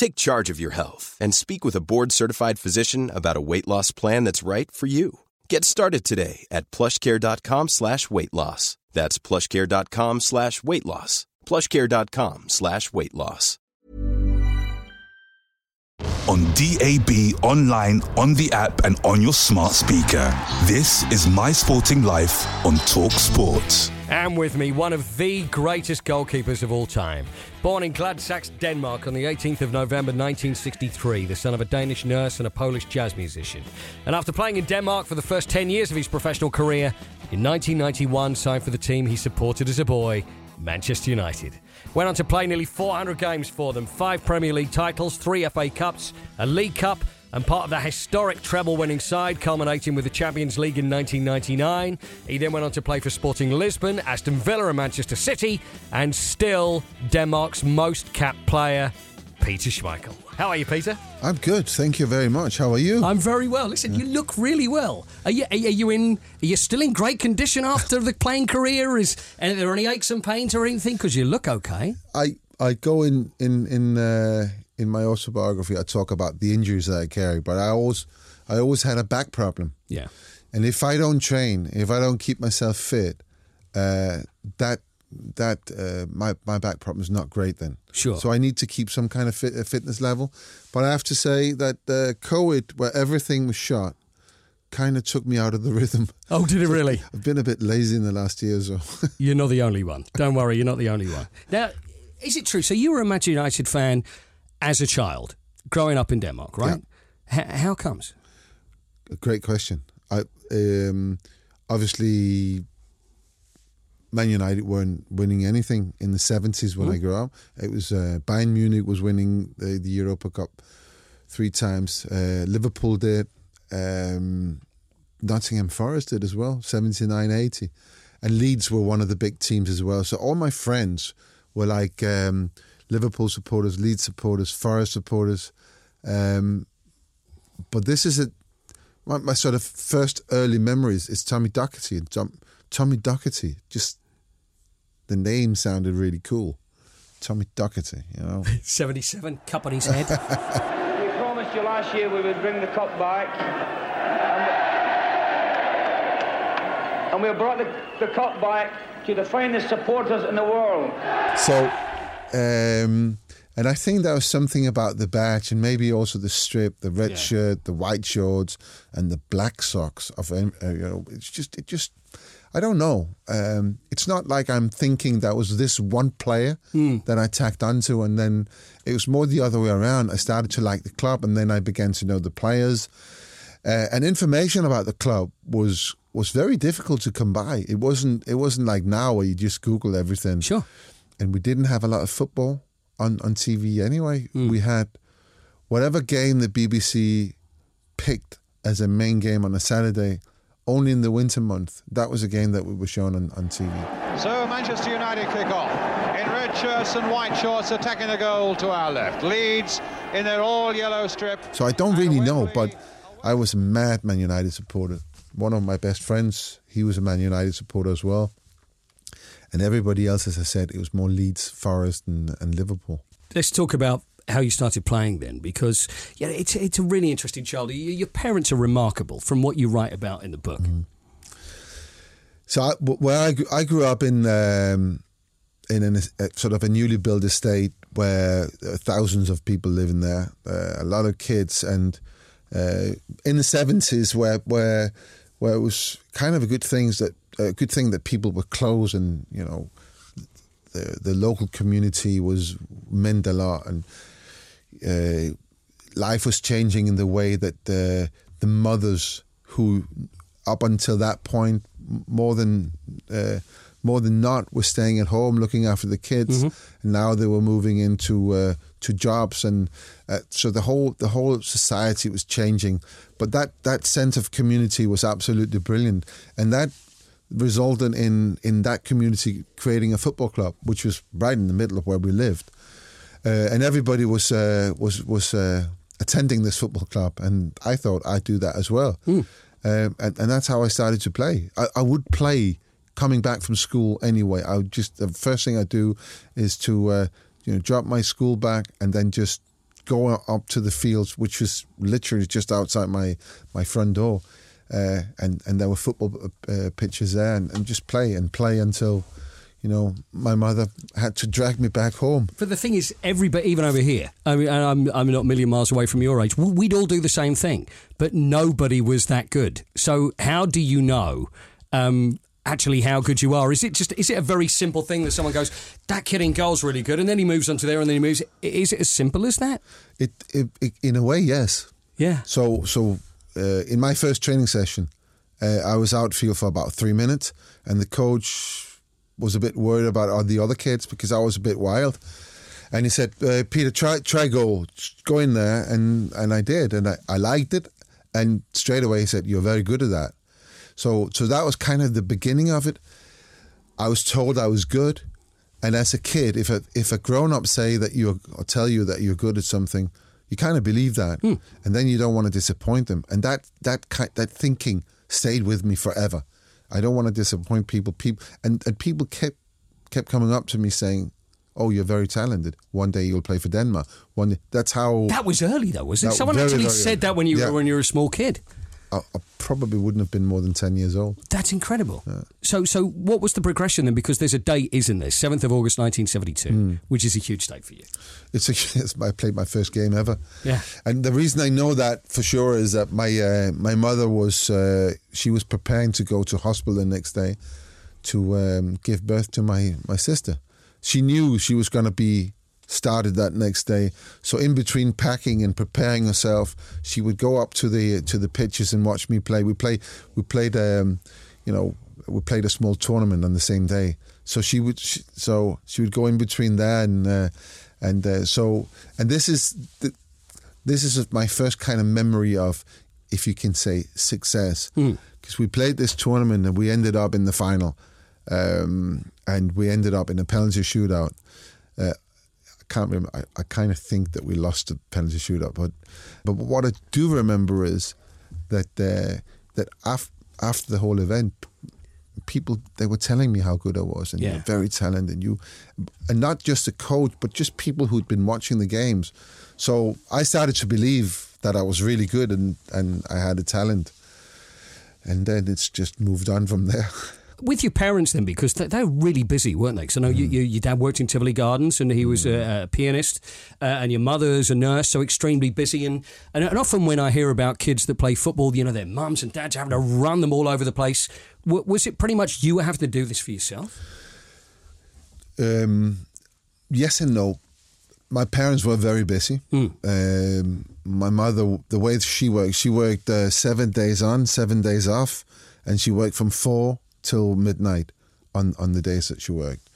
Take charge of your health and speak with a board-certified physician about a weight loss plan that's right for you. Get started today at plushcare.com slash weight loss. That's plushcare.com slash weight loss. plushcare.com slash weight loss. on DAB, online, on the app, and on your smart speaker. This is My Sporting Life on Talk Sport. And with me, one of the greatest goalkeepers of all time. Born in Gladsaxe, Denmark on the 18th of November 1963, the son of a Danish nurse and a Polish jazz musician. And after playing in Denmark for the first 10 years of his professional career, in 1991 signed for the team he supported as a boy, Manchester United. Went on to play nearly 400 games for them, five Premier League titles, three FA Cups, a League Cup, and part of the historic treble winning side, culminating with the Champions League in 1999. He then went on to play for Sporting Lisbon, Aston Villa, and Manchester City, and still Denmark's most capped player, Peter Schmeichel. How are you, Peter? I'm good, thank you very much. How are you? I'm very well. Listen, you look really well. Are you, are you in? Are you still in great condition after the playing career? Is are there any aches and pains or anything? Because you look okay. I I go in in in uh, in my autobiography. I talk about the injuries that I carry, but I always I always had a back problem. Yeah. And if I don't train, if I don't keep myself fit, uh, that that uh, my my back problem is not great. Then Sure. So I need to keep some kind of fit, fitness level. But I have to say that uh, COVID, where everything was shot, kind of took me out of the rhythm. Oh, did it really? I've been a bit lazy in the last year or so. You're not the only one. Don't worry, you're not the only one. Now, is it true? So you were a Manchester United fan as a child, growing up in Denmark, right? H- how comes? A great question. I um, obviously Man United weren't winning anything in the seventies when I grew up. It was uh, Bayern Munich was winning the, the Europa Cup three times. Uh, Liverpool did. Um, Nottingham Forest did as well, 79 80. And Leeds were one of the big teams as well. So all my friends were like um, Liverpool supporters, Leeds supporters, Forest supporters. Um, but this is a my, my sort of first early memories is Tommy Docherty and Tom, Tommy Docherty. Just the name sounded really cool. Tommy Docherty, you know. 77, cup on his head. We promised you last year we would bring the cup back. And, and we brought the, the cup back to the finest supporters in the world. So, um, and I think there was something about the badge and maybe also the strip, the red shirt, the white shorts, and the black socks. Of uh, you know, it's just it just. I don't know. Um, it's not like I'm thinking that was this one player that I tacked onto, and then it was more the other way around. I started to like the club, and then I began to know the players. Uh, and information about the club was was very difficult to come by. It wasn't it wasn't like now where you just Google everything. Sure. And we didn't have a lot of football on, on TV anyway. Hmm. We had whatever game the BBC picked as a main game on a Saturday, only in the winter month. That was a game that we were shown on, on TV. So Manchester United kick off in red shirts and white shorts, attacking the goal to our left. Leeds in their all yellow strip. So I don't really know, but I was a mad Man United supporter. One of my best friends, he was a Man United supporter as well. And everybody else, as I said, it was more Leeds, Forest, and, and Liverpool. Let's talk about how you started playing then, because yeah, it's it's a really interesting childhood. Your parents are remarkable from what you write about in the book. So I, where I, grew- I grew up in um, in an, a sort of a newly built estate where uh, thousands of people live in there, uh, a lot of kids, and uh, in the seventies, where where where it was kind of a good things that a good thing that people were close and you know the the local community was meant a lot and uh, life was changing in the way that the the mothers who up until that point more than uh, more than not were staying at home looking after the kids. And now they were moving into uh, to jobs and uh, so the whole the whole society was changing. But that that sense of community was absolutely brilliant. And that resulted in in that community creating a football club which was right in the middle of where we lived uh, and everybody was uh, was was uh, attending this football club, and I thought I'd do that as well. Um, and, and that's how I started to play. I, I would play coming back from school anyway. I would just the first thing I do is to uh, you know drop my school back and then just go up to the fields, which was literally just outside my my front door, uh, and and there were football uh, pitches there, and, and just play and play until. You know, my mother had to drag me back home. But the thing is, everybody, even over here, I mean, I'm, I'm not a million miles away from your age, we- we'd all do the same thing, but nobody was that good. So, how do you know um, actually how good you are? Is it just, is it a very simple thing that someone goes, that kid in goal's really good, and then he moves on to there and then he moves? Is it as simple as that? It, it, it in a way, yes. Yeah. So, so uh, in my first training session, uh, I was outfield for about three minutes, and the coach was a bit worried about the other kids because I was a bit wild. And he said, uh, "Peter, try try go go in there," and and I did, and I, I liked it. And straight away he said, "You're very good at that." So so that was kind of the beginning of it. I was told I was good, and as a kid, if a if a grown up say that you or tell you that you're good at something, you kind of believe that, hmm. and then you don't want to disappoint them, and that that that thinking stayed with me forever. I don't want to disappoint people. People and, and people kept kept coming up to me saying, "Oh, you're very talented. One day you'll play for Denmark. One day." That's how That was early, though, was it? Someone very, actually very said early. that when you Yeah. were when you were a small kid. I, I probably wouldn't have been more than ten years old. That's incredible. So, so what was the progression then? Because there's a date, isn't there? Seventh of August, 1972, which is a huge date for you. It's, a, it's I played my first game ever. Yeah. And the reason I know that for sure is that my uh, my mother was uh, she was preparing to go to hospital the next day to um, give birth to my my sister. She knew she was going to be started that next day. So in between packing and preparing herself, she would go up to the to the pitches and watch me play. We play we played um, you know we played a small tournament on the same day. So she would she, so she would go in between there and uh, and uh, so and this is the, this is my first kind of memory of if you can say success because we played this tournament and we ended up in the final um, and we ended up in a penalty shootout. I can't remember. I, I kind of think that we lost the penalty shootout, but but what I do remember is that uh, that af- after the whole event, people they were telling me how good I was and Yeah. you're very talented and you and not just the coach but just people who'd been watching the games so I started to believe that I was really good and and I had a talent and then it's just moved on from there With your parents then, because they, were really busy, weren't they? Because I know you, you, your dad worked in Tivoli Gardens and he was a, a pianist, uh, and your mother's a nurse, so extremely busy. And, and, and often when I hear about kids that play football, you know, their mums and dads having to run them all over the place. W- was it pretty much you having to do this for yourself? um, yes and no. My parents were very busy. Um, my mother, the way she worked, she worked uh, seven days on, seven days off, and she worked from four till midnight on, on the days that she worked.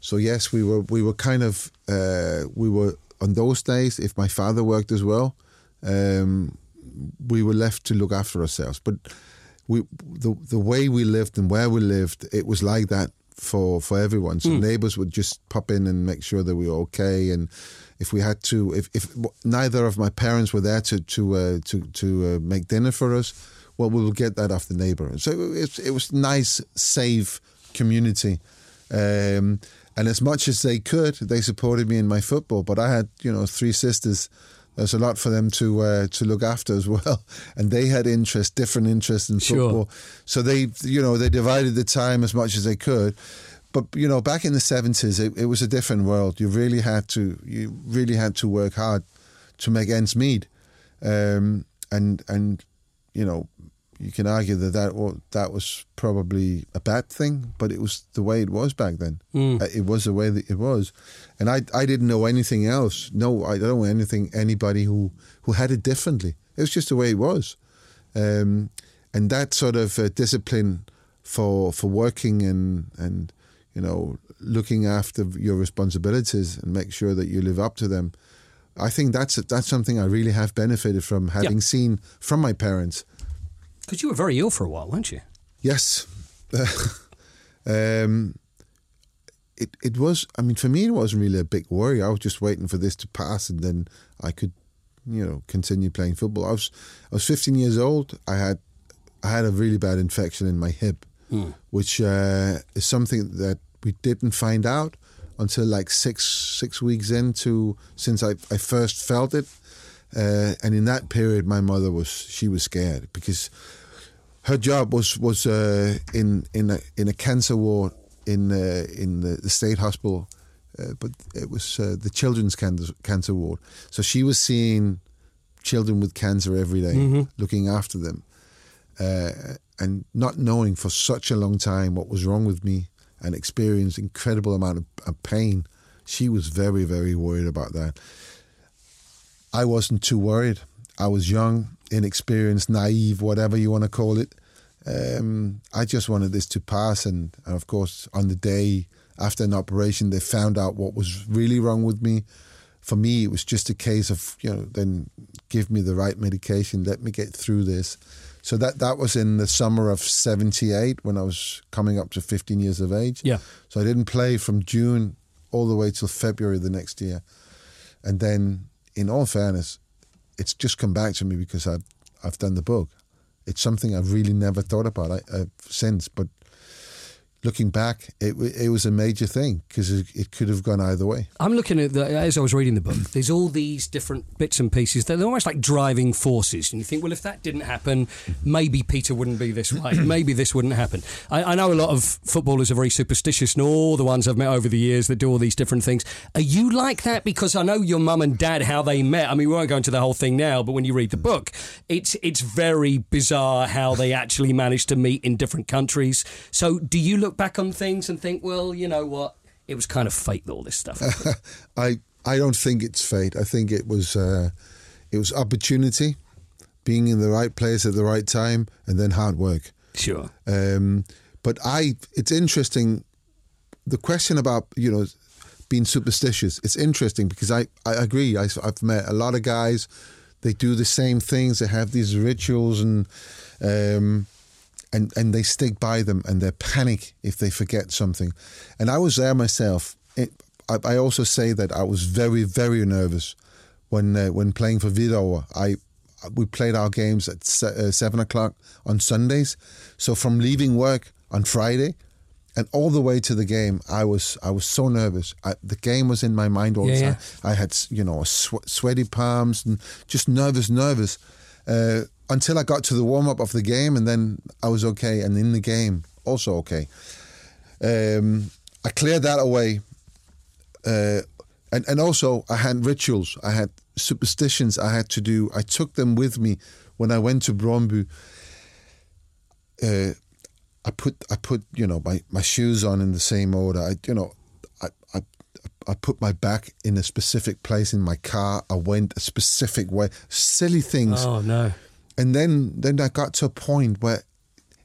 So yes, we were we were kind of uh, we were on those days. If my father worked as well, um, we were left to look after ourselves. But we the the way we lived and where we lived, it was like that for for everyone. So neighbors would just pop in and make sure that we were okay. And if we had to, if if neither of my parents were there to to uh, to to uh, make dinner for us, well, we will get that off the neighbor. So it, it was nice, safe community. Um, and as much as they could, they supported me in my football. But I had, you know, three sisters. There's a lot for them to uh, to look after as well, and they had interest, different interests in Sure. football. So they, you know, they divided the time as much as they could. But you know, back in the seventies, it, it was a different world. You really had to, you really had to work hard to make ends meet. Um, and and you know, you can argue that that wa- that was probably a bad thing, but it was the way it was back then. Uh, it was the way that it was, and I I didn't know anything else. No, I don't know anything anybody who who had it differently. It was just the way it was, um, and that sort of uh, discipline for for working and and you know looking after your responsibilities and make sure that you live up to them. I think that's that's something I really have benefited from having seen from my parents. Because you were very ill for a while, weren't you? Yes. um, it it was. I mean, for me, it wasn't really a big worry. I was just waiting for this to pass, and then I could, you know, continue playing football. I was I was 15 years old. I had I had a really bad infection in my hip, which uh, is something that we didn't find out until like six six weeks into since I, I first felt it. Uh, and in that period, my mother was she was scared because her job was was uh, in in a in a cancer ward in uh, in the, the state hospital, uh, but it was uh, the children's cancer cancer ward. So she was seeing children with cancer every day, looking after them, uh, and not knowing for such a long time what was wrong with me, and experienced incredible amount of, of pain. She was very very worried about that. I wasn't too worried. I was young, inexperienced, naive, whatever you want to call it. Um, I just wanted this to pass, and, and of course, on the day after an operation, they found out what was really wrong with me. For me, it was just a case of you know, then give me the right medication, let me get through this. So that that was in the summer of '78 when I was coming up to 15 years of age. Yeah. So I didn't play from June all the way till February the next year, and then, in all fairness, it's just come back to me because I've I've done the book. It's something I've really never thought about I, uh, since, but looking back, it it was a major thing because it, it could have gone either way. I'm looking at the, as I was reading the book. There's all these different bits and pieces. They're almost like driving forces, and you think, well, if that didn't happen, maybe Peter wouldn't be this way. maybe this wouldn't happen. I, I know a lot of footballers are very superstitious, and all the ones I've met over the years that do all these different things. Are you like that? Because I know your mum and dad how they met. I mean, we won't go into the whole thing now, but when you read the book, it's it's very bizarre how they actually managed to meet in different countries. So, do you look back on things and think, well, you know what? It was kind of fate all this stuff. I I don't think it's fate. I think it was uh, it was opportunity, being in the right place at the right time, and then hard work. sure. Um, but I, it's interesting. The question about you know being superstitious. It's interesting because I I agree. I, I've met a lot of guys. They do the same things. They have these rituals and. Um, and, and they stick by them and they panic if they forget something. And I was there myself. It, I, I also say that I was very, very nervous when uh, when playing for Hvidovre. I we played our games at se- uh, seven o'clock on Sundays. So from leaving work on Friday and all the way to the game, I was I was so nervous. I, the game was in my mind all the Yeah, time. I had you know swe- sweaty palms and just nervous, nervous. Uh, until I got to the warm up of the game, and then I was okay. And in the game, also okay. Um, I cleared that away, uh, and and also I had rituals. I had superstitions. I had to do. I took them with me when I went to Brøndby. Uh, I put I put you know my, my shoes on in the same order. I you know I, I I put my back in a specific place in my car. I went a specific way. Silly things. Oh no. And then then I got to a point where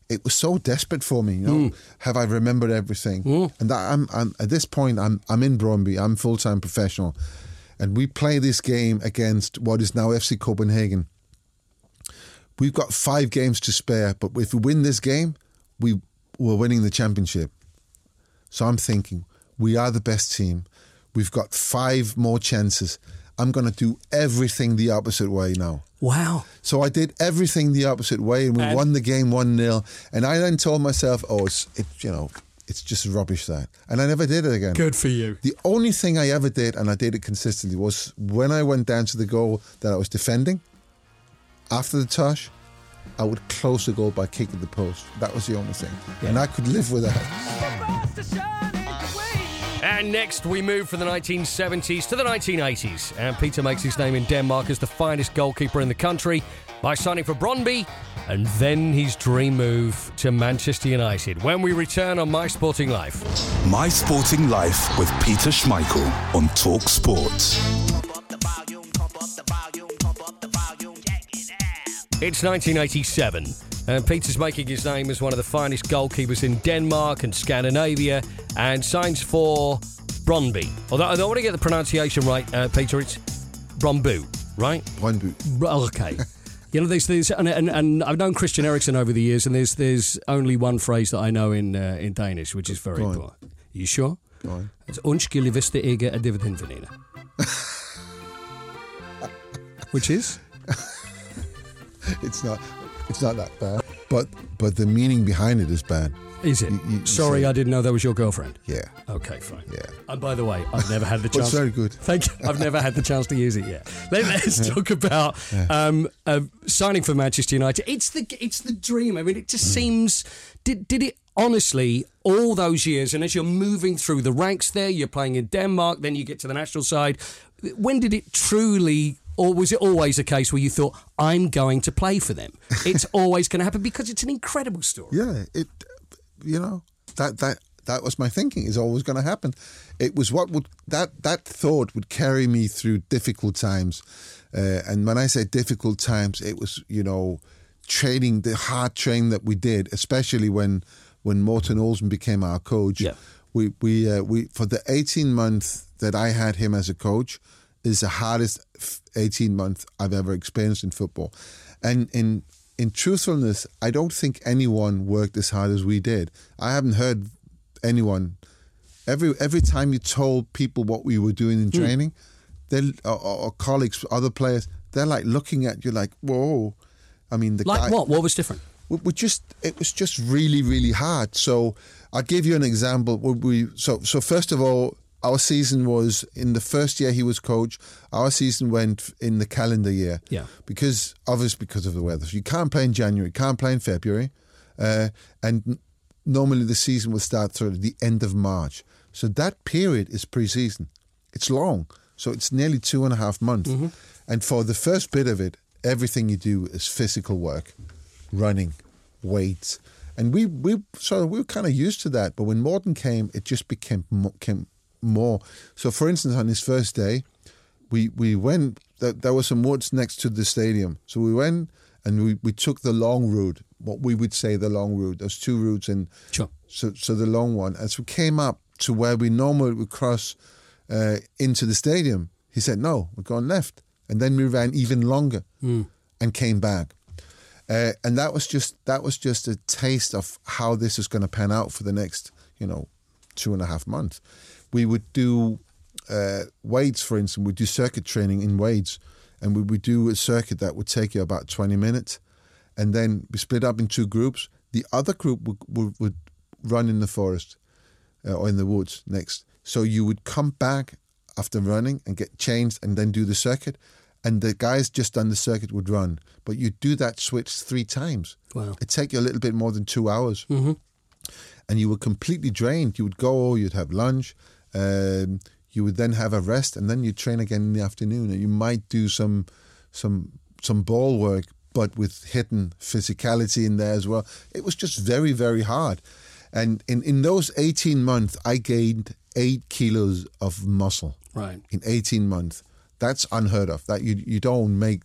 it was so desperate for me. You know, mm. have I remembered everything? Mm. And that I'm, I'm at this point. I'm I'm in Brøndby. I'm full time professional, and we play this game against what is now FC Copenhagen. We've got five games to spare, but if we win this game, we we're winning the championship. So I'm thinking we are the best team. We've got five more chances. I'm going to do everything the opposite way now. Wow. So I did everything the opposite way, and we And- won the game one 0 And I then told myself, "Oh, it's it, you know, it's just rubbish that," and I never did it again. Good for you. The only thing I ever did, and I did it consistently, was when I went down to the goal that I was defending. After the touch, I would close the goal by kicking the post. That was the only thing, and I could live with that. And next, we move from the 1970s to the 1980s. And Peter makes his name in Denmark as the finest goalkeeper in the country by signing for Brøndby and then his dream move to Manchester United. When we return on My Sporting Life. My Sporting Life with Peter Schmeichel on Talk Sports. It's 1987, and Peter's making his name as one of the finest goalkeepers in Denmark and Scandinavia, and signs for Brøndby. Although I don't want to get the pronunciation right, uh, Peter, it's Brøndby, right? Brøndby. Okay. You know, there's, there's and, and, and I've known Christian Eriksen over the years, and there's there's only one phrase that I know in uh, in Danish, which is very poor. You sure? Go on. It's det ikke er dividendveninde. Which is? It's not. It's not that bad. But but the meaning behind it is bad. Is it? You- you- you Sorry, I didn't know that was your girlfriend. Yeah. Okay, fine. Yeah. And by the way, I've never had the chance. very good. Thank you. I've never had the chance to use it yet. Let, us talk about um, uh, signing for Manchester United. It's the it's the dream. I mean, it just Mm. seems. Did did it honestly all those years? And as you're moving through the ranks, there you're playing in Denmark, then you get to the national side. When did it truly? Or was it always a case where you thought, I'm going to play for them? It's always going to happen because it's an incredible story. Yeah, it. You know that that that was my thinking. Is always going to happen. It was what would that that thought would carry me through difficult times, uh, and when I say difficult times, it was you know training the hard training that we did, especially when when Morten Olsen became our coach. Yeah. we we uh, we for the eighteen month that I had him as a coach is the hardest f- eighteen month I've ever experienced in football, and in in truthfulness, I don't think anyone worked as hard as we did. I haven't heard anyone every every time you told people what we were doing in hmm. training, they or, or, colleagues, other players, they're like looking at you like, whoa. I mean, the Like guy, what? What was different? we, we just it was just really really hard so i'll give you an example Would we so so first of all our season was in the first year he was coach our season went in the calendar year. Yeah. because obviously because of the weather. So you can't play in january can't play in february uh, and normally the season will start sort of the end of march. So that period is pre-season. It's long. So it's nearly two and a half months. And for the first bit of it everything you do is physical work. Running, weights, and we we so we were kind of used to that. But when Morten came, it just became mo- came more. So, for instance, on his first day, we we went. There, there were some woods next to the stadium, so we went and we, we took the long route. What we would say the long route. There's two routes, and Sure. so so the long one. As we came up to where we normally would cross uh, into the stadium, he said, "No, we're going left." And then we ran even longer and came back. Uh, and that was just that was just a taste of how this is going to pan out for the next, you know, two and a half months. We would do uh, weights, for instance. We'd do circuit training in weights, and we would do a circuit that would take you about twenty minutes, and then we split up in two groups. The other group would would, would run in the forest uh, or in the woods next. So you would come back after running and get changed, and then do the circuit. And the guys just done the circuit would run, but you do that switch three times. Wow. It take you a little bit more than two hours, mm-hmm. and you were completely drained. You would go, you'd have lunch, um, you would then have a rest, and then you train again in the afternoon. And you might do some some some ball work, but with hidden physicality in there as well. It was just very very hard. And in in those eighteen months, I gained eight kilos of muscle Right. in 18 months. That's unheard of. That you you don't make,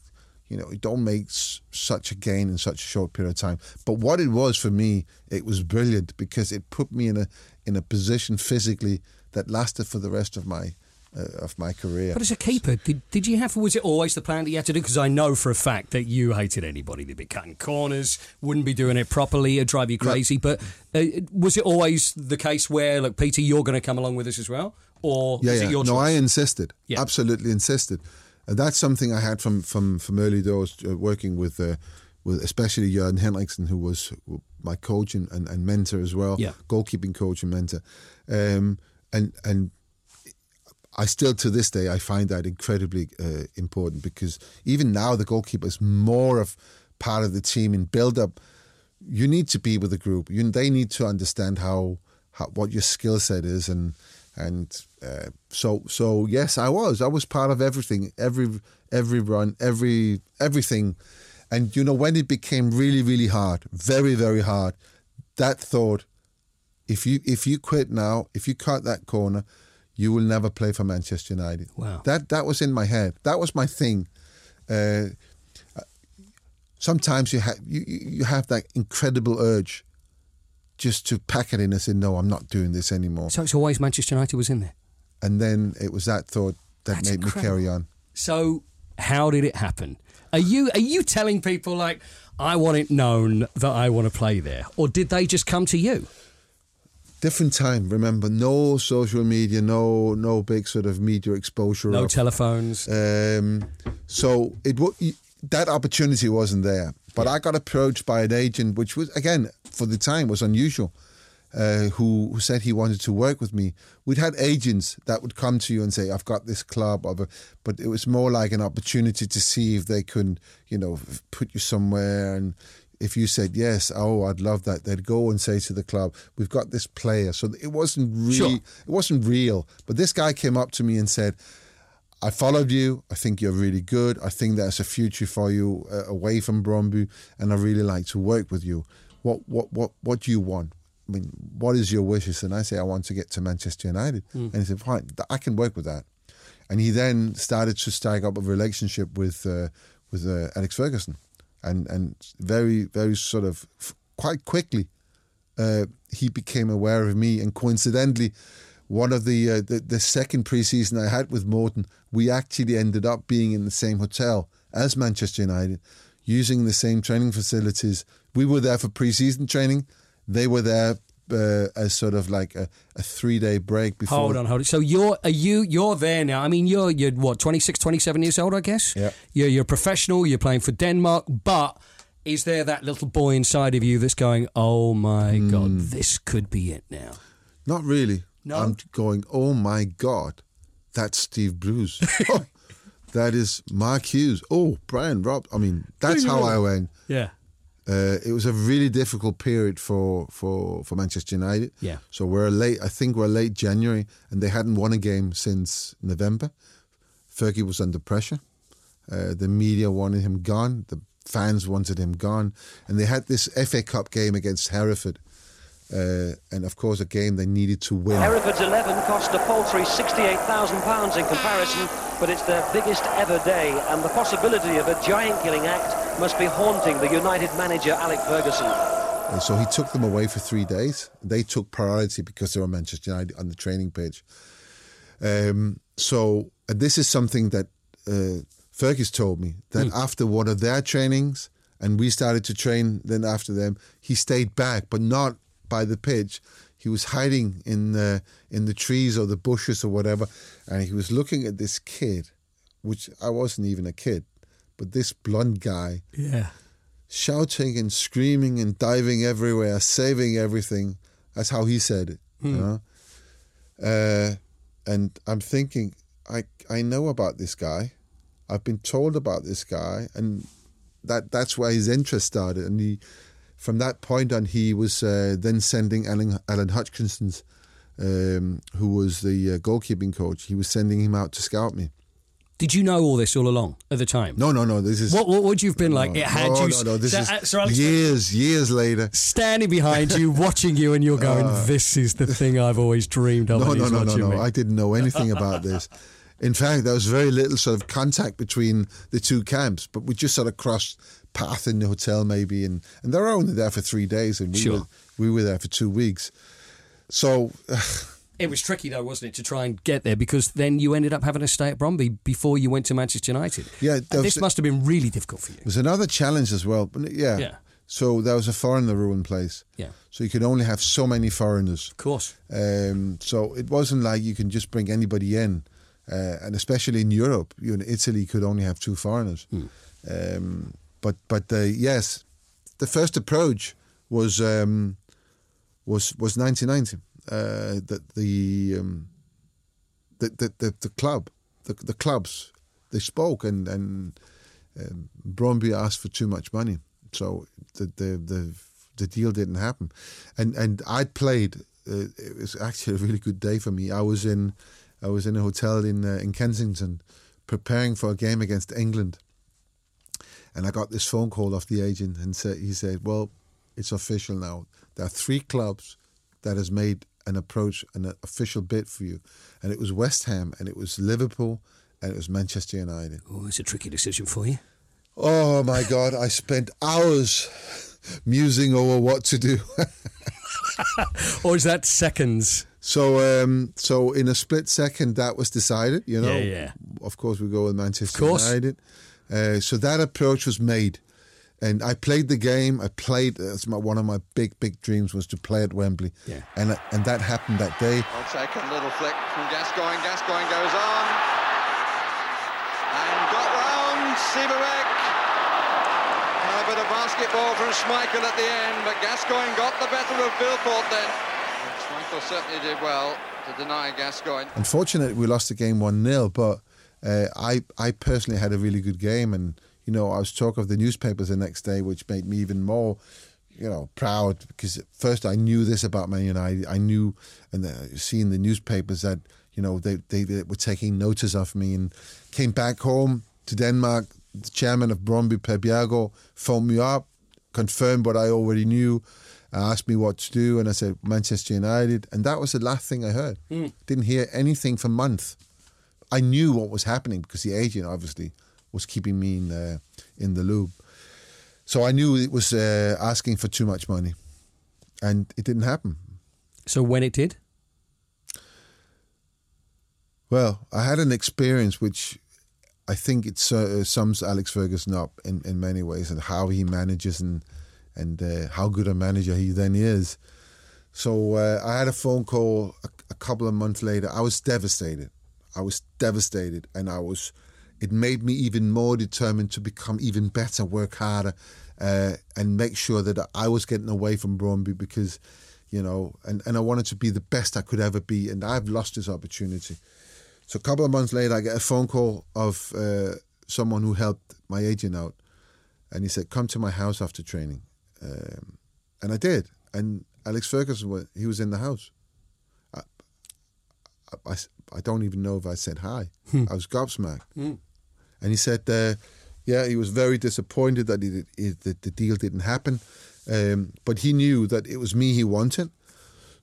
you know, you don't make s- such a gain in such a short period of time. But what it was for me, it was brilliant because it put me in a in a position physically that lasted for the rest of my uh, of my career. But as a keeper, did, did you have, was it always the plan that you had to do? Because I know for a fact that you hated anybody that be cutting corners, wouldn't be doing it properly, it'd drive you crazy. But uh, was it always the case where, look, Peter, you're going to come along with us as well? Or yeah, yeah. it your no, choice? I insisted. Yeah. Absolutely insisted. And that's something I had from from from early doors uh, working with. Uh, with especially Jørgen Henriksen, who was my coach and, and, and mentor as well, Yeah. goalkeeping coach and mentor, um, and and I still to this day I find that incredibly uh, important because even now the goalkeeper is more of part of the team in build up. You need to be with the group. You, they need to understand how, how what your skill set is and and uh, so so yes, I was. I was part of everything, every every run, every everything, and you know when it became really really hard, very very hard, that thought, if you if you quit now, if you cut that corner, you will never play for Manchester United. Wow. That that was in my head. That was my thing. Uh, sometimes you have you, you have that incredible urge just to pack it in and say, no, I'm not doing this anymore. So it's always Manchester United was in there. And then it was that thought that That's made incredible. me carry on. So how did it happen? Are you are you telling people like I want it known that I want to play there, or did they just come to you? Different time, remember, no social media, no no big sort of media exposure. No telephones. Um, so it wa- that opportunity wasn't there. But I got approached by an agent, which was again for the time was unusual. Uh, who, who said he wanted to work with me? We'd had agents that would come to you and say, "I've got this club," or, but it was more like an opportunity to see if they could, you know, put you somewhere. And if you said yes, oh, I'd love that, they'd go and say to the club, "We've got this player." So it wasn't really, Sure. it wasn't real. But this guy came up to me and said, I followed you. I think you're really good. I think there's a future for you uh, away from Brøndby, and I really like to work with you. What what what what do you want? I mean, what is your wishes? And I say I want to get to Manchester United. And he said, fine, I can work with that. And he then started to start up a relationship with uh, with uh, Alex Ferguson, and and very very sort of quite quickly uh, he became aware of me, and coincidentally, one of the, uh, the the second preseason I had with Morten, we actually ended up being in the same hotel as Manchester United, using the same training facilities. We were there for preseason training; they were there uh, as sort of like a, a three day break before. Hold on, hold on. So you're are you you're there now. I mean, you're you're what 26, 27 years old, I guess. Yeah. You're you're a professional. You're playing for Denmark, but is there that little boy inside of you that's going, "Oh my god, Hmm. this could be it now"? Not really. No? I'm going, oh my God, that's Steve Bruce. that is Mark Hughes. Oh, Brian Rob. I mean, that's how I went. Yeah. Uh, it was a really difficult period for, for, for Manchester United. Yeah. So we're late, I think we're late January, and they hadn't won a game since November. Fergie was under pressure. Uh, the media wanted him gone. The fans wanted him gone. And they had this FA Cup game against Hereford. Uh, and of course, a game they needed to win. Hereford's 11 cost a paltry £68,000 in comparison, but it's their biggest ever day, and the possibility of a giant-killing act must be haunting the United manager, Alec Ferguson. And so he took them away for three days. They took priority because they were Manchester United on the training pitch. Um, so and this is something that uh, Fergus told me that after one of their trainings, and we started to train then after them, he stayed back, but not by the pitch. He was hiding in the in the trees or the bushes or whatever, and he was looking at this kid, which I wasn't even a kid, but this blonde guy Yeah. shouting and screaming and diving everywhere, saving everything. That's how he said it. You know? uh, and I'm thinking, I I know about this guy. I've been told about this guy, and that that's where his interest started. And he, from that point on, he was uh, then sending Alan, Alan Hodgkinson's, um, who was the uh, goalkeeping coach. He was sending him out to scout me. Did you know all this all along at the time? No, no, no. This is What what would you have been like? it had no, you. No, no, this Sir- is uh, Sir Alex years, years later. standing behind you, watching you, and you're going, "This is the thing I've always dreamed of." Uh. No, no, no, no, no. I didn't know anything about this. In fact, there was very little sort of contact between the two camps, but we just sort of crossed path in the hotel maybe, and, and they were only there for three days, and we Sure. were we were there for two weeks. So It was tricky though, wasn't it, to try and get there because then you ended up having to stay at Brøndby before you went to Manchester United. Yeah, this was- must have been really difficult for you. There's another challenge as well. But yeah. Yeah. So there was a foreigner rule place. Yeah. So you could only have so many foreigners. Of course. Um, so it wasn't like you can just bring anybody in, uh, and especially in Europe, you know, Italy could only have two foreigners. Um, but but uh, yes, the first approach was um, was was 1990. Uh, that the, um, the the the the club, the the clubs, they spoke and and um, Brøndby asked for too much money, so the the the the deal didn't happen, and and I'd played uh, it was actually a really good day for me. I was in I was in a hotel in uh, in Kensington, preparing for a game against England, and I got this phone call off the agent, and said he said, "Well, it's official now. There are three clubs that has made an approach, an official bid for you, and it was West Ham, and it was Liverpool, and it was Manchester United." Oh, it's a tricky decision for you. Oh my God! I spent hours musing over what to do. or is that seconds? So, um, so in a split second, that was decided. You know, Yeah, yeah. Of course, we go with Manchester Of. United. Uh, so that approach was made, and I played the game. I played. That's my, one of my big, big dreams was to play at Wembley. Yeah. And and that happened that day. Well taken, little flick from Gascoigne. Gascoigne goes on. And got round Sivebæk. A bit of basketball from Schmeichel at the end, but Gascoigne got the better of Vilfort then. Schmeichel certainly did well to deny Gascoigne. Unfortunately, we lost the game one 0 but uh, I I personally had a really good game, and you know I was talk of the newspapers the next day, which made me even more. You know, proud because first I knew this about Man United. I knew, and uh, seeing the newspapers that you know they, they they were taking notice of me, and came back home to Denmark. The chairman of Brøndby, Bjerregaard, phoned me up, confirmed what I already knew, asked me what to do, and I said Manchester United, and that was the last thing I heard. Didn't hear anything for months. I knew what was happening because the agent obviously was keeping me in uh, in the loop. So I knew it was uh, asking for too much money, and it didn't happen. So when it did, Well, I had an experience which I think it uh, sums Alex Ferguson up in, in many ways and how he manages and and uh, how good a manager he then is. So uh, I had a phone call a, a couple of months later. I was devastated. I was devastated, and I was. It made me even more determined to become even better, work harder, uh, and make sure that I was getting away from Brøndby because, you know, and, and I wanted to be the best I could ever be, and I've lost this opportunity. So a couple of months later, I get a phone call of uh, someone who helped my agent out, and he said, "Come to my house after training," um, and I did. And Alex Ferguson he was in the house. I, I, I don't even know if I said hi. I was gobsmacked, and he said, uh, "Yeah, he was very disappointed that it, that the deal didn't happen, um, but he knew that it was me he wanted."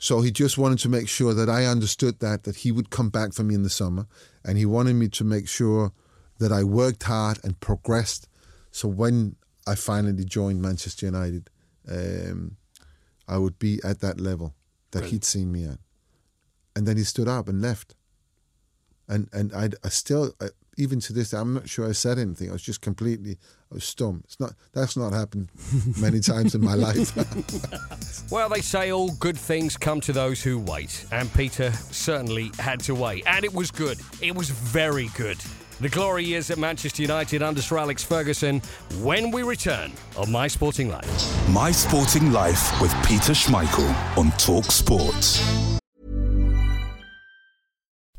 So he just wanted to make sure that I understood that that he would come back for me in the summer, and he wanted me to make sure that I worked hard and progressed. So when I finally joined Manchester United, um, I would be at that level that he'd seen me at. And then he stood up and left. And and I, I still, I, even to this day, I'm not sure I said anything. I was just completely, I was stum. It's not that's not happened many times in my life. Well, they say all good things come to those who wait, and Peter certainly had to wait. And it was good. It was very good. The glory years at Manchester United under Sir Alex Ferguson when we return on My Sporting Life. My Sporting Life with Peter Schmeichel on Talk Sports.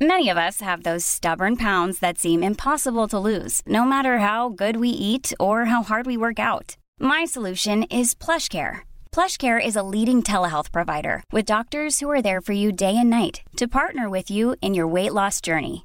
Many of us have those stubborn pounds that seem impossible to lose, no matter how good we eat or how hard we work out. My solution is PlushCare. PlushCare is a leading telehealth provider with doctors who are there for you day and night to partner with you in your weight loss journey.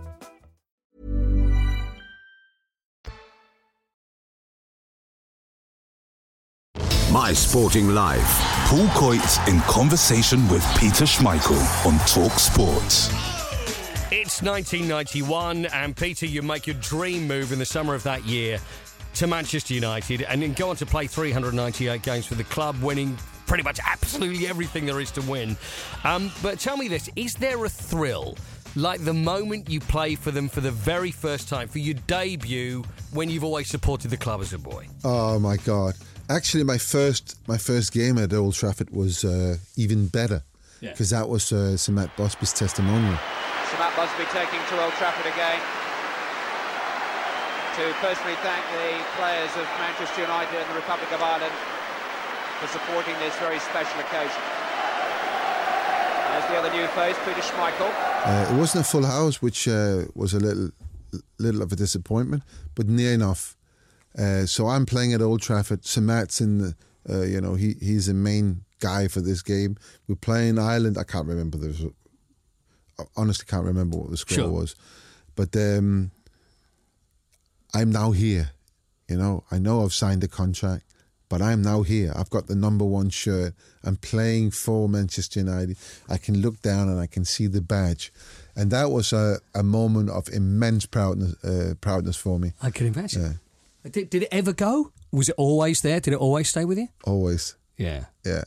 My Sporting Life. Paul Coit in conversation with Peter Schmeichel on Talk Sport. It's 1991, and Peter, you make your dream move in the summer of that year to Manchester United and then go on to play 398 games for the club, winning pretty much absolutely everything there is to win. Um, but tell me this is there a thrill? Like the moment you play for them for the very first time, for your debut, when you've always supported the club as a boy. Oh my God! Actually, my first my first game at Old Trafford was uh, even better Yeah. because that was uh, Sir Matt Busby's testimonial. So Matt Busby taking to Old Trafford again to personally thank the players of Manchester United and the Republic of Ireland for supporting this very special occasion. There's the other new face, Peter Schmeichel. Uh, it wasn't a full house, which uh, was a little little of a disappointment, but near enough. Uh, so I'm playing at Old Trafford. Sir Matt's in the, uh, you know, he he's the main guy for this game. We're playing Ireland. I can't remember the. I honestly can't remember what the score Sure. was, but um, I'm now here. You know, I know I've signed a contract, but I'm now here. I've got the number one shirt. I'm playing for Manchester United. I can look down and I can see the badge, and that was a, a moment of immense proudness uh, proudness for me. I can imagine. Yeah, Did, did it ever go? Was it always there? Did it always stay with you? always. Yeah. Yeah.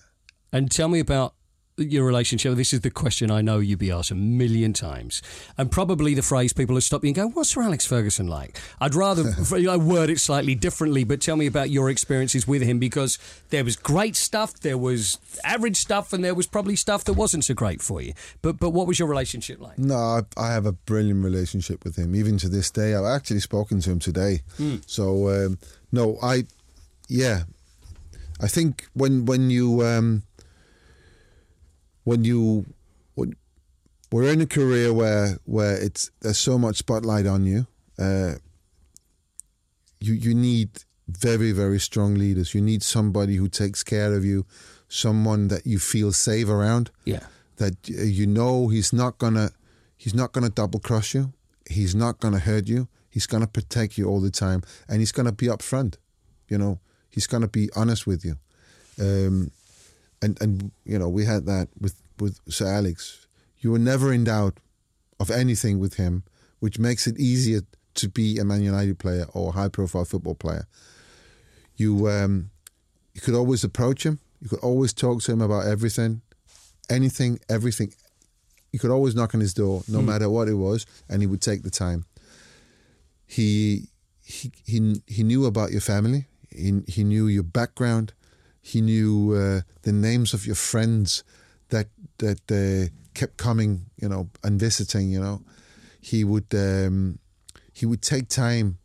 And tell me about your relationship. This is the question I know you'd be asked a million times. And probably the phrase people have stopped you and go, What's Sir Alex Ferguson like? I'd rather you know, word it slightly differently, but tell me about your experiences with him because there was great stuff, there was average stuff, and there was probably stuff that wasn't so great for you. But but what was your relationship like? No, I, I have a brilliant relationship with him, even to this day. I've actually spoken to him today. Hmm. So um, no, I, yeah, I think when when you um, when you when we're in a career where where it's there's so much spotlight on you, uh, you you need very very strong leaders. You need somebody who takes care of you, someone that you feel safe around Yeah. that uh, you know he's not gonna he's not gonna double cross you. He's not gonna hurt you. He's gonna protect you all the time, and he's gonna be upfront. You know, he's gonna be honest with you. Um, and and you know we had that with with Sir Alex. You were never in doubt of anything with him, which makes it easier to be a Man United player or a high profile football player. You um, you could always approach him. You could always talk to him about everything, anything, everything. You could always knock on his door, no Hmm. matter what it was, and he would take the time. He he he he knew about your family. He he knew your background. He knew uh, the names of your friends that that uh, kept coming, you know, and visiting. You know, he would um, he would take time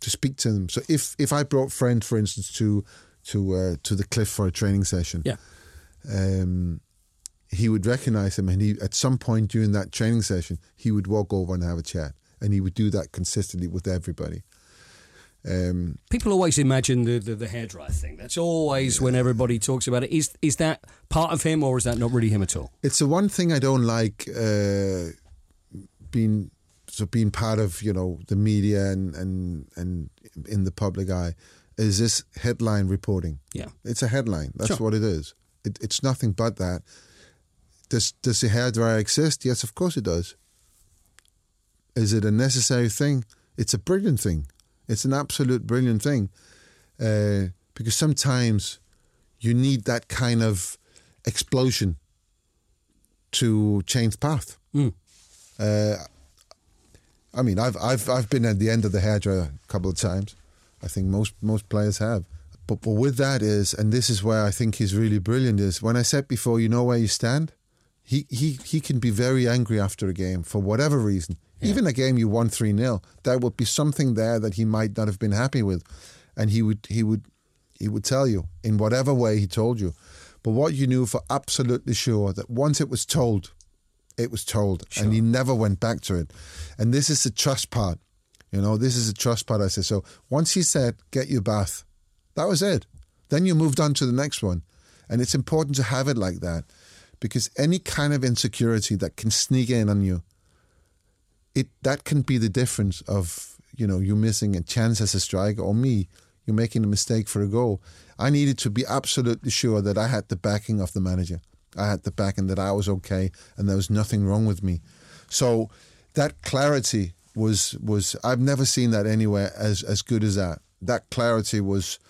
to speak to them. So if if I brought friend, for instance, to to uh, to the cliff for a training session, Yeah. um, he would recognize him, and he at some point during that training session, he would walk over and have a chat, and he would do that consistently with everybody. Um, People always imagine the, the, the hairdryer thing. That's always when everybody talks about it. Is is that part of him or is that not really him at all? it's the one thing I don't like uh, being so being part of you know the media and and and in the public eye is this headline reporting. Yeah. It's a headline. That's Sure. what it is. It, it's nothing but that. Does does the hairdryer exist? Yes, of course it does. Is it a necessary thing? It's a brilliant thing. It's an absolute brilliant thing. Uh, because sometimes you need that kind of explosion to change path. Mm. Uh, I mean, I've I've I've been at the end of the hairdryer a couple of times. I think most most players have. But but with that is, and this is where I think he's really brilliant. Is when I said before, you know where you stand. He he he can be very angry after a game for whatever reason. Even a game you won three 0 there would be something there that he might not have been happy with, and he would he would he would tell you in whatever way he told you. But what you knew for absolutely sure that once it was told, it was told, and he never went back to it. And this is the trust part. You know, this is the trust part. I said so. Once he said, "Get your bath," that was it. Then you moved on to the next one, and it's important to have it like that because any kind of insecurity that can sneak in on you, it that can be the difference of you know you missing a chance as a striker or me you're making a mistake for a goal. I needed to be absolutely sure that I had the backing of the manager. I had the backing that I was okay and there was nothing wrong with me. So that clarity was was I've never seen that anywhere as as good as that. That clarity was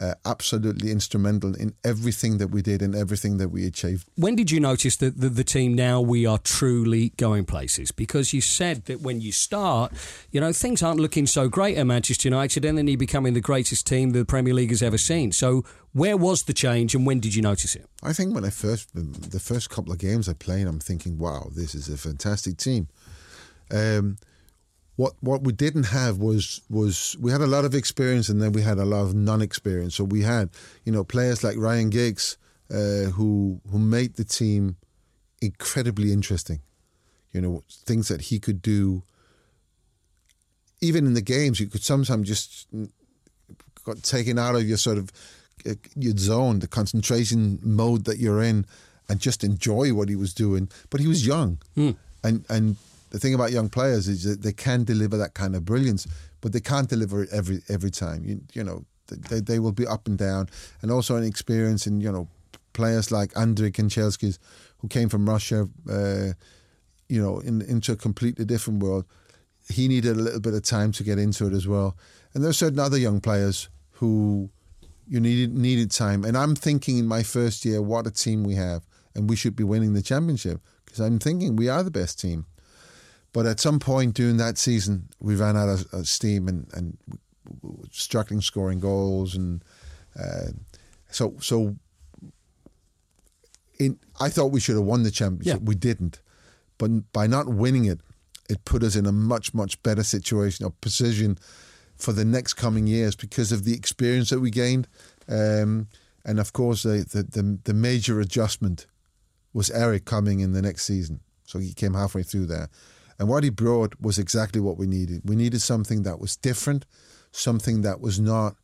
uh, absolutely instrumental in everything that we did and everything that we achieved. When did you notice that the, the, team now we are truly going places? Because you said that when you start, you know, things aren't looking so great at Manchester United and then you're becoming the greatest team the Premier League has ever seen. So where was the change and when did you notice it? I think when I first, the first couple of games I played, I'm thinking, wow, this is a fantastic team. Um, what what we didn't have was was we had a lot of experience and then we had a lot of non-experience. So we had you know players like Ryan Giggs uh, who who made the team incredibly interesting. You know things that he could do. Even in the games, you could sometimes just got taken out of your sort of uh, your zone, the concentration mode that you're in, and just enjoy what he was doing. But he was young, mm. and and the thing about young players is that they can deliver that kind of brilliance, but they can't deliver it every every time. You, you know, they, they will be up and down, and also an experience in you know players like Andrei Kanchelskis, who came from Russia, uh, you know, in, into a completely different world. He needed a little bit of time to get into it as well, and there are certain other young players who you needed needed time. And I'm thinking in my first year, what a team we have, and we should be winning the championship because I'm thinking we are the best team. But at some point during that season, we ran out of, of steam and, and struggling scoring goals, and uh, so so. In, I thought we should have won the championship. Yeah. We didn't, but by not winning it, it put us in a much much better situation or position for the next coming years because of the experience that we gained, um, and of course the, the the the major adjustment was Eric coming in the next season. So he came halfway through there. And what he brought was exactly what we needed. We needed something that was different, something that was not.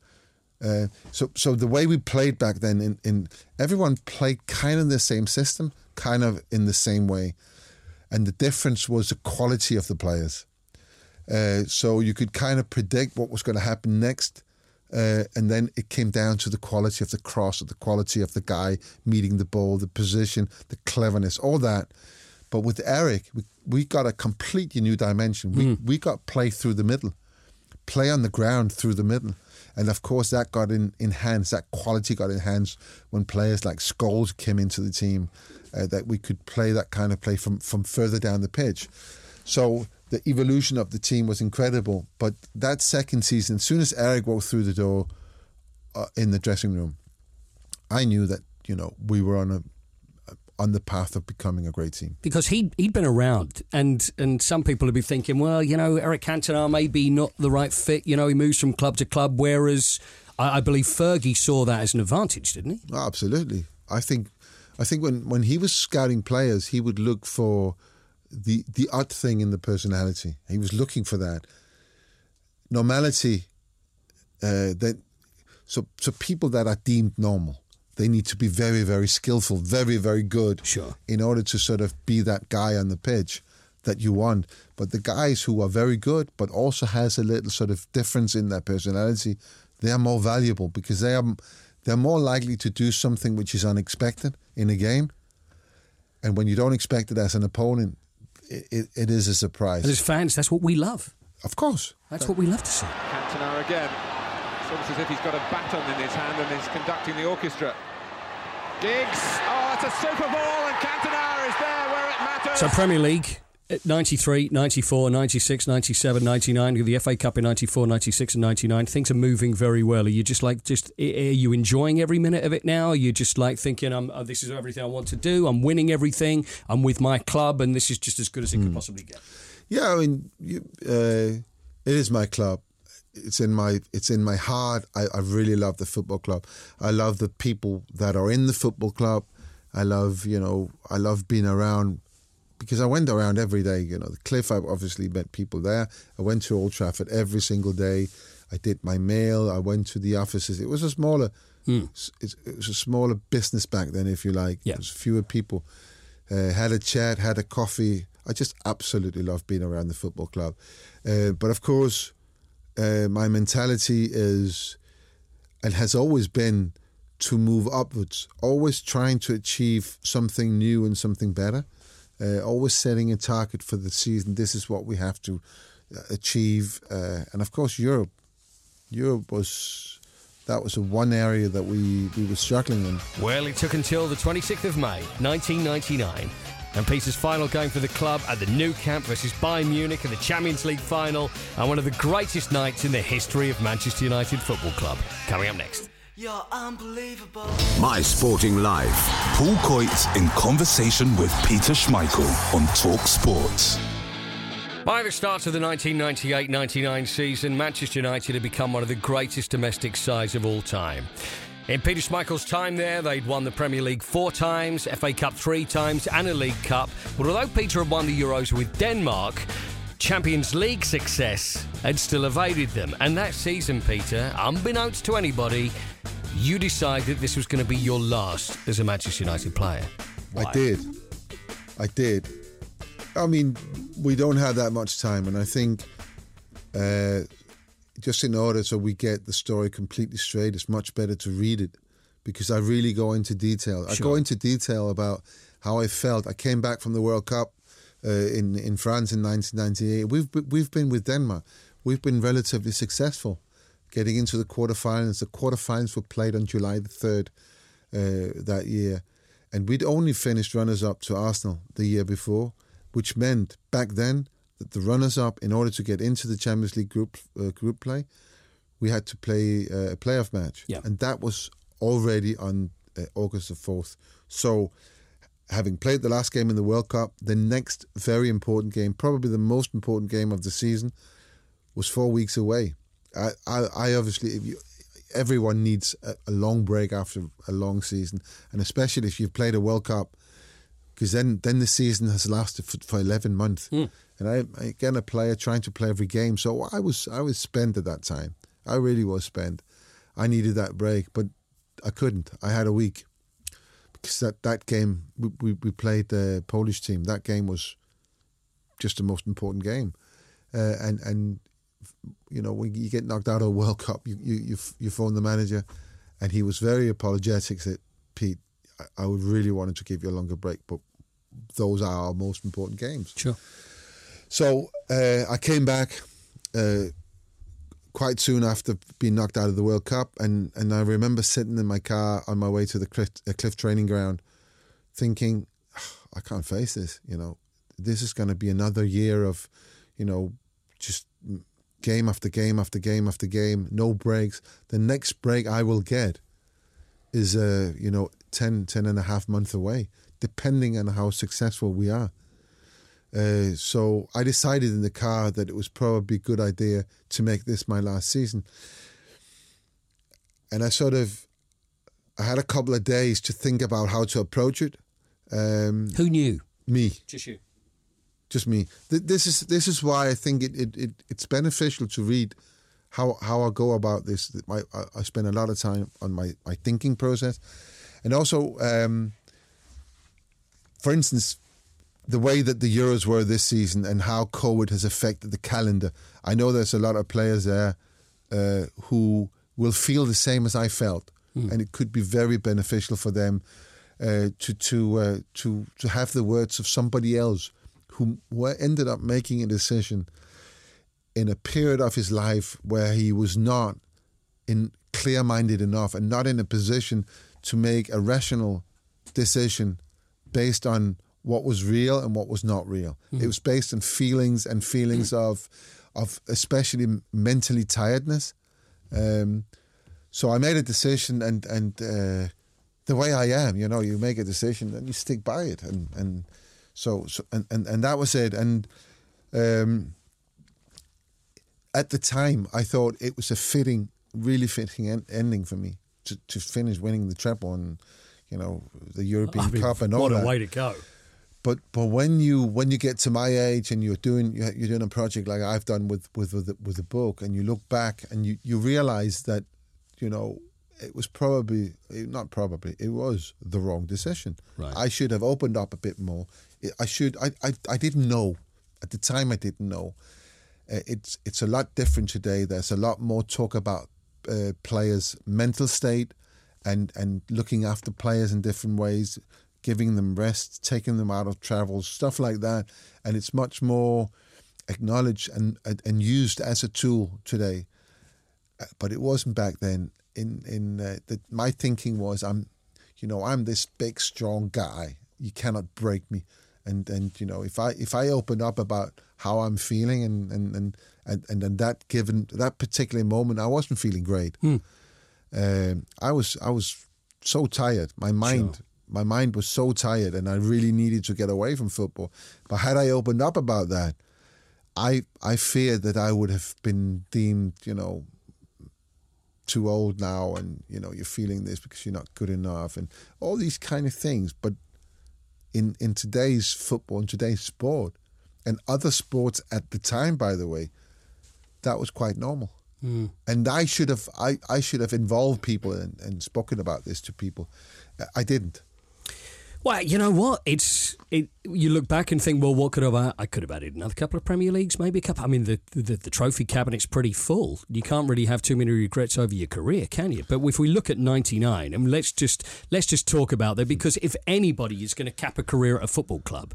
Uh, so, so the way we played back then, in, in everyone played kind of the same system, kind of in the same way, and the difference was the quality of the players. Uh, so you could kind of predict what was going to happen next, uh, and then it came down to the quality of the cross, the quality of the guy meeting the ball, the position, the cleverness, all that. But with Eric, we, we got a completely new dimension. We, Mm. we got play through the middle, play on the ground through the middle. And of course, that got in, enhanced, that quality got enhanced when players like Scholes came into the team, uh, that we could play that kind of play from, from further down the pitch. So the evolution of the team was incredible. But that second season, as soon as Eric walked through the door uh, in the dressing room, I knew that, you know, we were on a on the path of becoming a great team. because he he'd been around, and and some people would be thinking, well, you know, Eric Cantona may be not the right fit. You know, he moves from club to club, whereas I, I believe Fergie saw that as an advantage, didn't he? Oh, absolutely. I think I think when, when he was scouting players, he would look for the the odd thing in the personality. He was looking for that normality. Uh, that so so people that are deemed normal, they need to be very very skillful, very very good, Sure. in order to sort of be that guy on the pitch that you want. But the guys who are very good, but also has a little sort of difference in their personality, they are more valuable because they are they're more likely to do something which is unexpected in a game. And when you don't expect it as an opponent, it, it, it is a surprise. And as fans, that's what we love. Of course. That's what we love to see. Cantona again. It's almost as if he's got a baton in his hand and is conducting the orchestra. Giggs. Oh, it's a super ball, and Cantona is there where it matters. So Premier League. uh, 93, 94, 96, 97, 99, the FA Cup in 94, 96 and 99. Things are moving very well. Are you just like, just, are you enjoying every minute of it now? Are you just like thinking, I'm, oh, this is everything I want to do. I'm winning everything. I'm with my club and this is just as good as it could possibly get. Yeah, I mean, you, uh, it is my club. It's in my it's in my heart. I, I really love the football club. I love the people that are in the football club. I love you know I love being around because I went around every day. You know, the cliff. I obviously met people there. I went to Old Trafford every single day. I did my mail. I went to the offices. It was a smaller, Hmm. it, it was a smaller business back then, if you like. Yeah. There was fewer people. Uh, had a chat, had a coffee. I just absolutely love being around the football club. Uh, but of course, uh, my mentality is and has always been to move upwards, always trying to achieve something new and something better, uh, always setting a target for the season. This is what we have to uh, achieve, uh, and of course, Europe. Europe was that was the one area that we, we were struggling in. Well, it took until the 26th of May, 1999, and Peter's final game for the club at the Nou Camp versus Bayern Munich in the Champions League final, and one of the greatest nights in the history of Manchester United Football Club. Coming up next. You're unbelievable. My Sporting Life. Paul Coit in conversation with Peter Schmeichel on Talk Sports. By the start of the 1998-99 season, Manchester United had become one of the greatest domestic sides of all time. In Peter Schmeichel's time there, they'd won the Premier League four times, FA Cup three times, and a League Cup. But although Peter had won the Euros with Denmark, Champions League success had still evaded them. And that season, Peter, unbeknownst to anybody, you decided this was going to be your last as a Manchester United player. I did. I did. I mean, we don't have that much time, and I think uh, just in order so we get the story completely straight, it's much better to read it because I really go into detail. I go into detail about how I felt. I came back from the World Cup uh, in in France in 1998. We've we've been with Denmark. We've been relatively successful, getting into the quarterfinals. The quarterfinals were played on July the third uh, that year, and we'd only finished runners up to Arsenal the year before, which meant back then that the runners up, in order to get into the Champions League group uh, group play, we had to play uh, a playoff match, Yeah. and that was already on uh, August the fourth. So. Having played the last game in the World Cup, the next very important game, probably the most important game of the season, was four weeks away. I, I, I obviously, if you, everyone needs a, a long break after a long season, and especially if you've played a World Cup, because then then the season has lasted for, for eleven months. And I, again a player trying to play every game, so I was I was spent at that time. I really was spent. I needed that break, but I couldn't. I had a week because that that game we we, we played the Polish team. That game was just the most important game, uh, and and you know when you get knocked out of a World Cup, you you you, you phone the manager, and he was very apologetic. Said, Pete, I, I really wanted to give you a longer break, but those are our most important games. Sure. So uh, I came back uh, quite soon after being knocked out of the World Cup, and, and I remember sitting in my car on my way to the cliff, uh, cliff training ground, thinking, "Ah, I can't face this. You know, this is going to be another year of, you know, just game after game after game after game, no breaks. The next break I will get is, uh, you know, 10, 10 and a half months away, depending on how successful we are. Uh, so I decided in the car that it was probably a good idea to make this my last season. And I sort of, I had a couple of days to think about how to approach it. Um, Who knew? Me, Just you. just me. Th- This is this is why I think it, it, it it's beneficial to read how how I go about this. I, I- I spend a lot of time on my, my thinking process, and also, um, for instance, the way that the Euros were this season and how COVID has affected the calendar. I know there's a lot of players there uh, who will feel the same as I felt, and it could be very beneficial for them uh, to to uh, to to have the words of somebody else who, who ended up making a decision in a period of his life where he was not in clear-minded enough and not in a position to make a rational decision based on what was real and what was not real. It was based on feelings and feelings of of especially mentally tiredness. Um, so I made a decision, and and uh, the way I am, you know, you make a decision and you stick by it, and and so, so and, and and that was it. And um, at the time, I thought it was a fitting, really fitting en- ending for me to, to finish winning the treble and you know the European I mean, Cup and all what that. a way to go. But but when you when you get to my age and you're doing you're doing a project like I've done with with with, the- with a book and you look back and you you realize that you know it was probably eh, not probably it was the wrong decision. Right. I should have opened up a bit more. I- I should I I, I didn't know at the time. I didn't know. Uh, it's it's a lot different today. There's a lot more talk about uh, players' mental state and and looking after players in different ways, giving them rest, taking them out of travel, stuff like that. And it's much more acknowledged and and, used as a tool today. Uh, But it wasn't back then. In in uh, the, my thinking was I'm, you know, I'm this big strong guy. You cannot break me. And and you know if I if I open up about how I'm feeling and and and and, and then that given that particular moment I wasn't feeling great. Um, I was I was so tired. My mind my mind was so tired, and I really needed to get away from football. But had I opened up about that, I I feared that I would have been deemed you know too old now, and you know you're feeling this because you're not good enough, and all these kind of things. But in in today's football, in today's sport, and other sports at the time, by the way, that was quite normal. Hmm. And I should have I, I should have involved people and, and spoken about this to people. I didn't. Well, you know what? It's it. You look back and think, well, what could have I? I could have added another couple of Premier Leagues, maybe a couple. I mean, the, the the trophy cabinet's pretty full. You can't really have too many regrets over your career, can you? But if we look at '99, and let's just let's just talk about that because if anybody is going to cap a career at a football club,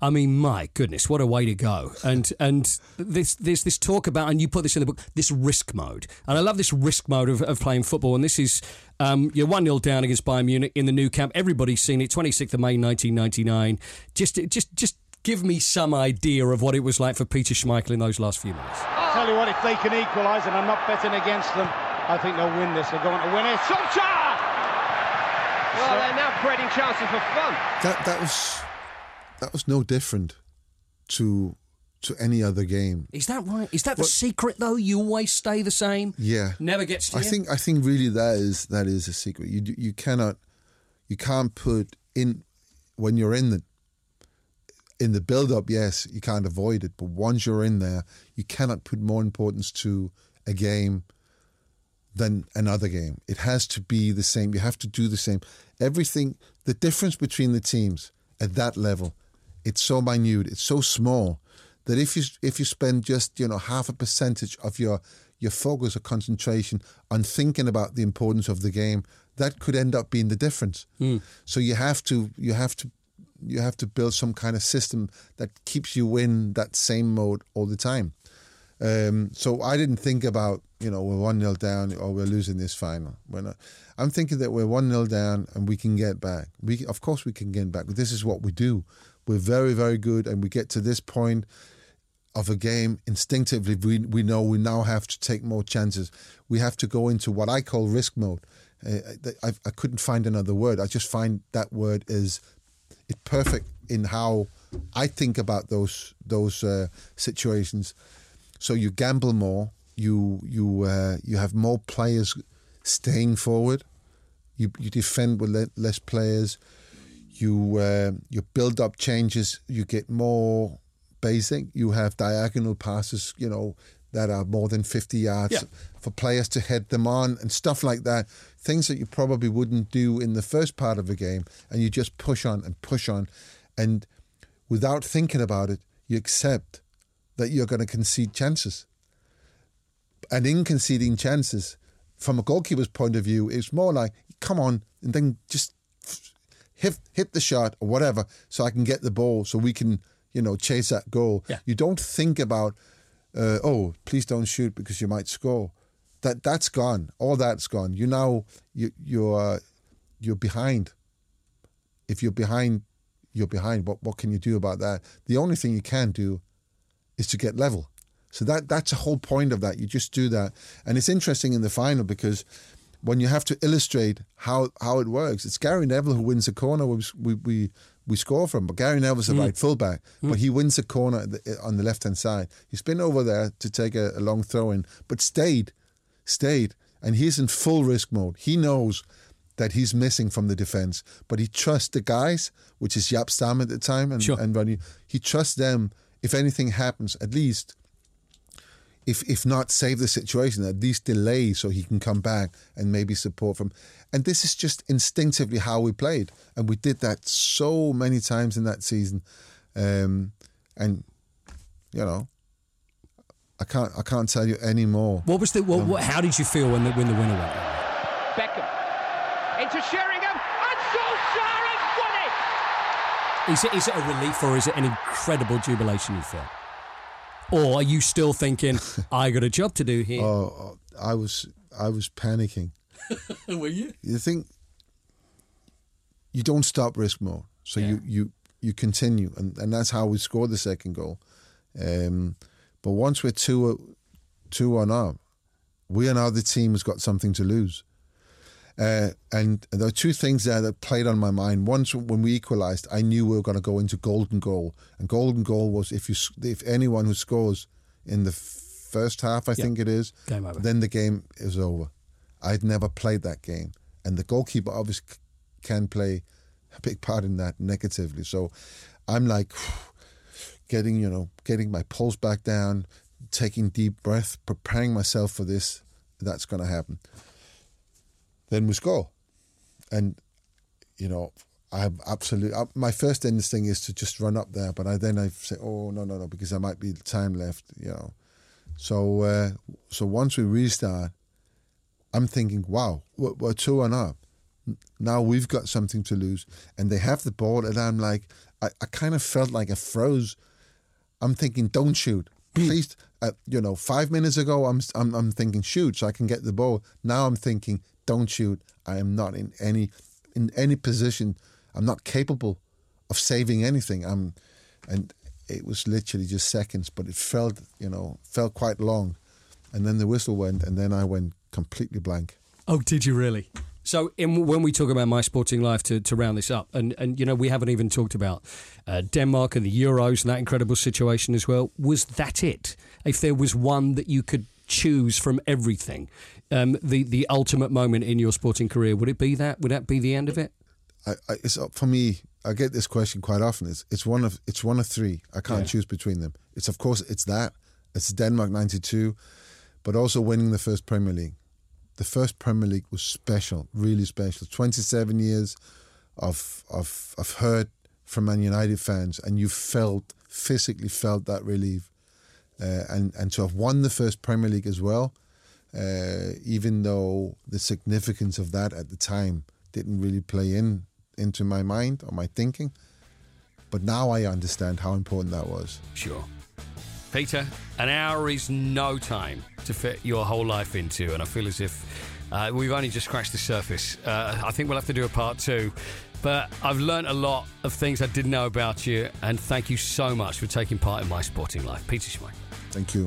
I mean, my goodness, what a way to go! And and this there's this talk about, and you put this in the book, this risk mode, and I love this risk mode of, of playing football. And this is um, you're one 0 down against Bayern Munich in the Nou Camp. Everybody's seen it. 26th of May, 1999. Just just just give me some idea of what it was like for Peter Schmeichel in those last few minutes. I Tell you what, if they can equalise, and I'm not betting against them, I think they'll win this. They're going to win it. Solskjaer! Well, they're now creating chances for fun. That that was that was no different to to any other game. Is that right? Is that the secret though? You always stay the same. Yeah, Never gets to I you? think I think really that is that is a secret. You you cannot you can't put in when you're in the in the build up. Yes, you can't avoid it, but once you're in there, you cannot put more importance to a game than another game. It has to be the same. You have to do the same. Everything. The difference between the teams at that level, it's so minute. It's so small that if you if you spend just you know half a percentage of your your focus or concentration on thinking about the importance of the game, that could end up being the difference. So you have to you have to you have to build some kind of system that keeps you in that same mode all the time. Um, so I didn't think about you know we're one 0 down or we're losing this final. We're not. I'm thinking that we're one 0 down and we can get back. We of course we can get back. This is what we do. We're very very good, and we get to this point of a game instinctively. We we know we now have to take more chances. We have to go into what I call risk mode. Uh, I, I couldn't find another word. I just find that word is it perfect in how I think about those those uh, situations. So you gamble more. You you uh, you have more players staying forward. You you defend with le- less players. You uh, you build up changes. You get more basic. You have diagonal passes. You know that are more than fifty yards Yeah. for players to head them on and stuff like that. Things that you probably wouldn't do in the first part of a game, and you just push on and push on, and without thinking about it, you accept that you're going to concede chances. And in conceding chances, from a goalkeeper's point of view, it's more like, come on, and then just hit hit the shot or whatever, so I can get the ball, so we can, you know, chase that goal. Yeah. You don't think about, uh, oh, please don't shoot because you might score. That that's gone. All that's gone. You now you you're you're behind. If you're behind, you're behind. What what can you do about that? The only thing you can do is to get level. So that that's the whole point of that. You just do that, and it's interesting in the final because when you have to illustrate how how it works, it's Gary Neville who wins a corner. We we we, we score from, but Gary Neville's a hmm. right fullback, but hmm. he wins a corner on the left hand side. He's been over there to take a, a long throw in, but stayed, stayed, and he's in full risk mode. He knows that he's missing from the defense. But he trusts the guys, which is Jaap Stam at the time and, Sure. and Ronnie. He trusts them. If anything happens, at least, if if not save the situation, at least delay so he can come back and maybe support from. And this is just instinctively how we played, and we did that so many times in that season. Um, and you know, I can't I can't tell you any more. What was the? What, what, how did you feel when the when the winner went? Beckham into Sheringham, and Solskjaer has won it! Is it is it a relief or is it an incredible jubilation you feel? Or are you still thinking I got a job to do here? Oh, I was I was panicking. Were you? You think you don't stop risk mode, so you you you continue, and, and that's how we scored the second goal. Um, but once we're two two one up, we are now the team who's got something to lose. Uh, and there are two things there that played on my mind. Once, when we equalised, I knew we were going to go into golden goal, and golden goal was if you if anyone who scores in the first half, I Yeah. think it is, then the game is over. I'd never played that game, and the goalkeeper obviously can play a big part in that negatively. So I'm like getting you know getting my pulse back down, taking deep breath, preparing myself for this. That's going to happen. Then we score, and you know I have absolutely my first instinct is to just run up there, but I then I say, oh no no no, because there might be time left, you know. So uh, so once we restart, I'm thinking, wow, we're, we're two and up. Now we've got something to lose, and they have the ball, and I'm like, I, I kind of felt like I froze. I'm thinking, don't shoot, please. Uh, you know, five minutes ago, I'm, I'm I'm thinking shoot, so I can get the ball. Now I'm thinking, don't shoot. I am not in any in any position. I'm not capable of saving anything. I'm, and it was literally just seconds, but it felt, you know, felt quite long. And then the whistle went, and then I went completely blank. Oh, did you really? So, in, when we talk about my sporting life, to, to round this up, and, and you know, we haven't even talked about uh, Denmark and the Euros and that incredible situation as well. Was that it? If there was one that you could choose from everything, um, the the ultimate moment in your sporting career, would it be that? Would that be the end of it? I, I, it's up for me. I get this question quite often. It's it's one of it's one of three. I can't Yeah. choose between them. It's of course it's that. It's Denmark '92, but also winning the first Premier League. The first Premier League was special, really special. 27 years of of of hurt from Man United fans, and you felt physically felt that relief, uh, and and to have won the first Premier League as well, uh, even though the significance of that at the time didn't really play in into my mind or my thinking, but now I understand how important that was. Sure. Peter, an hour is no time to fit your whole life into, and I feel as if uh, we've only just scratched the surface. Uh, I think we'll have to do a part two. But I've learnt a lot of things I didn't know about you, and thank you so much for taking part in my sporting life. Peter Schmeichel. Thank you.